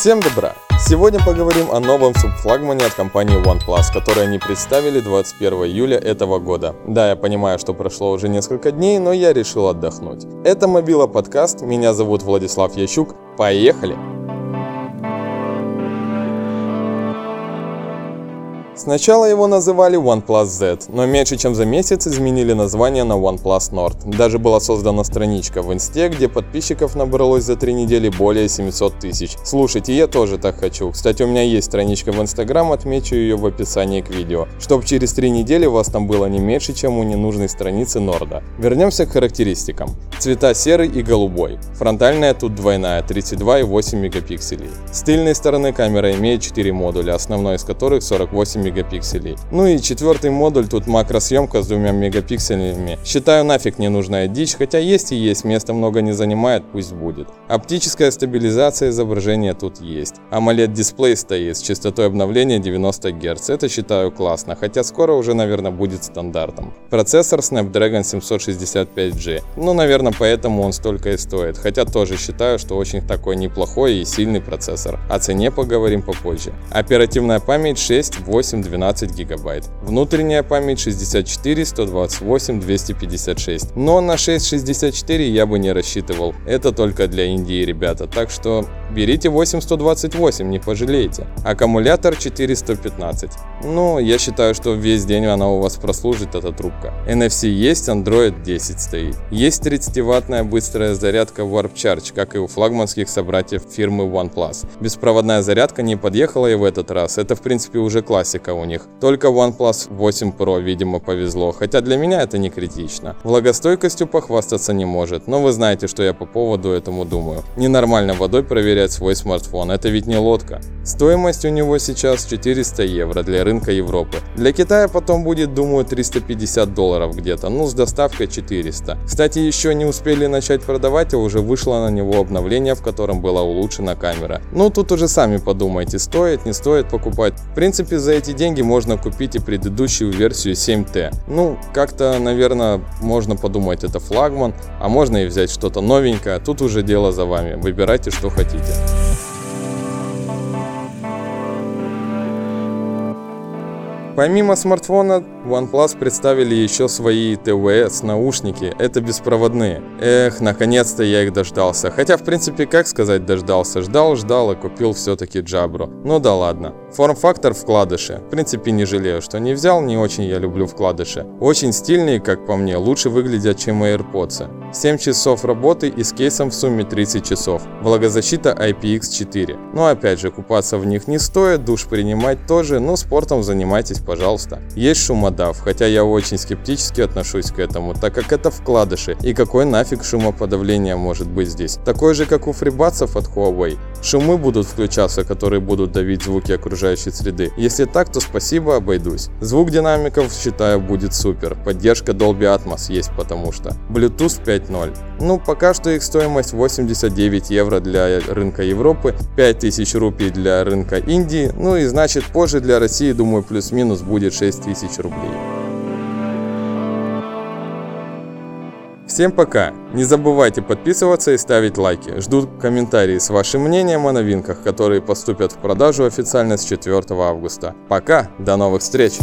Всем добра! Сегодня поговорим о новом субфлагмане от компании OnePlus, который они представили 21 июля этого года. Да, я понимаю, что прошло уже несколько дней, но я решил отдохнуть. Это Мобила подкаст, меня зовут Владислав Ящук. Поехали! Сначала его называли OnePlus Z, но меньше чем за месяц изменили название на OnePlus Nord. Даже была создана страничка в инсте, где подписчиков набралось за три недели более 700 тысяч. Слушайте, я тоже так хочу. Кстати, у меня есть страничка в Instagram, отмечу ее в описании к видео, чтобы через три недели вас там было не меньше, чем у ненужной страницы Норда. Вернемся к характеристикам. Цвета серый и голубой. Фронтальная тут двойная, 32,8 мегапикселей. С тыльной стороны камера имеет 4 модуля, основной из которых 48 мегапикселей. Ну и четвертый модуль, тут макросъемка с двумя мегапикселями. Считаю нафиг ненужная дичь, хотя есть и есть, места много не занимает, пусть будет. Оптическая стабилизация изображения тут есть. AMOLED дисплей стоит с частотой обновления 90 Гц, это считаю классно, хотя скоро уже наверное будет стандартом. Процессор Snapdragon 765G, ну наверное поэтому он столько и стоит, хотя тоже считаю, что очень такой неплохой и сильный процессор. О цене поговорим попозже. Оперативная память 6, 8, 12 гигабайт. Внутренняя память 64, 128, 256. Но на 664 я бы не рассчитывал, это только для Индии, ребята, так что берите 8128, не пожалеете. Аккумулятор 415. Ну, я считаю, что весь день она у вас прослужит, эта трубка. NFC есть, Android 10 стоит. Есть 30-ваттная быстрая зарядка Warp Charge, как и у флагманских собратьев фирмы OnePlus. Беспроводная зарядка не подъехала и в этот раз, это в принципе уже классика у них. Только OnePlus 8 Pro, видимо, повезло, хотя для меня это не критично. Влагостойкостью похвастаться не может, но вы знаете, что я по поводу этому думаю. Ненормально водой проверять свой смартфон, это ведь не лодка. Стоимость у него сейчас 400 евро для рынка Европы. Для Китая потом будет, думаю, 350 долларов где-то, ну с доставкой 400. Кстати, еще не успели начать продавать, а уже вышло на него обновление, в котором была улучшена камера. Ну тут уже сами подумайте, стоит, не стоит покупать. В принципе, за эти деньги можно купить и предыдущую версию 7T. Ну, как-то, наверное, можно подумать, это флагман, а можно и взять что-то новенькое. Тут уже дело за вами. Выбирайте, что хотите. Помимо смартфона, OnePlus представили еще свои TWS наушники, это беспроводные. Эх, наконец-то я их дождался. Хотя, в принципе, как сказать дождался? Ждал, ждал и купил все-таки Jabro. Ну да ладно. Форм-фактор вкладыши. В принципе, не жалею, что не взял, не очень я люблю вкладыши. Очень стильные, как по мне, лучше выглядят, чем AirPods. 7 часов работы и с кейсом в сумме 30 часов. Влагозащита IPX4. Но опять же, купаться в них не стоит, душ принимать тоже, но спортом занимайтесь, пожалуйста. Есть шумодав, хотя я очень скептически отношусь к этому, так как это вкладыши. И какой нафиг шумоподавление может быть здесь? Такой же, как у фрибатсов от Huawei. Шумы будут включаться, которые будут давить звуки окружающей среды. Если так, то спасибо, обойдусь. Звук динамиков, считаю, будет супер. Поддержка Dolby Atmos есть потому что. Bluetooth 5.0. Ну, пока что их стоимость 89 евро для рынка Европы, 5000 рупий для рынка Индии, ну и значит позже для России, думаю, плюс-минус будет 6000 рублей. Всем пока! Не забывайте подписываться и ставить лайки. Жду комментарии с вашим мнением о новинках, которые поступят в продажу официально с 4 августа. Пока! До новых встреч!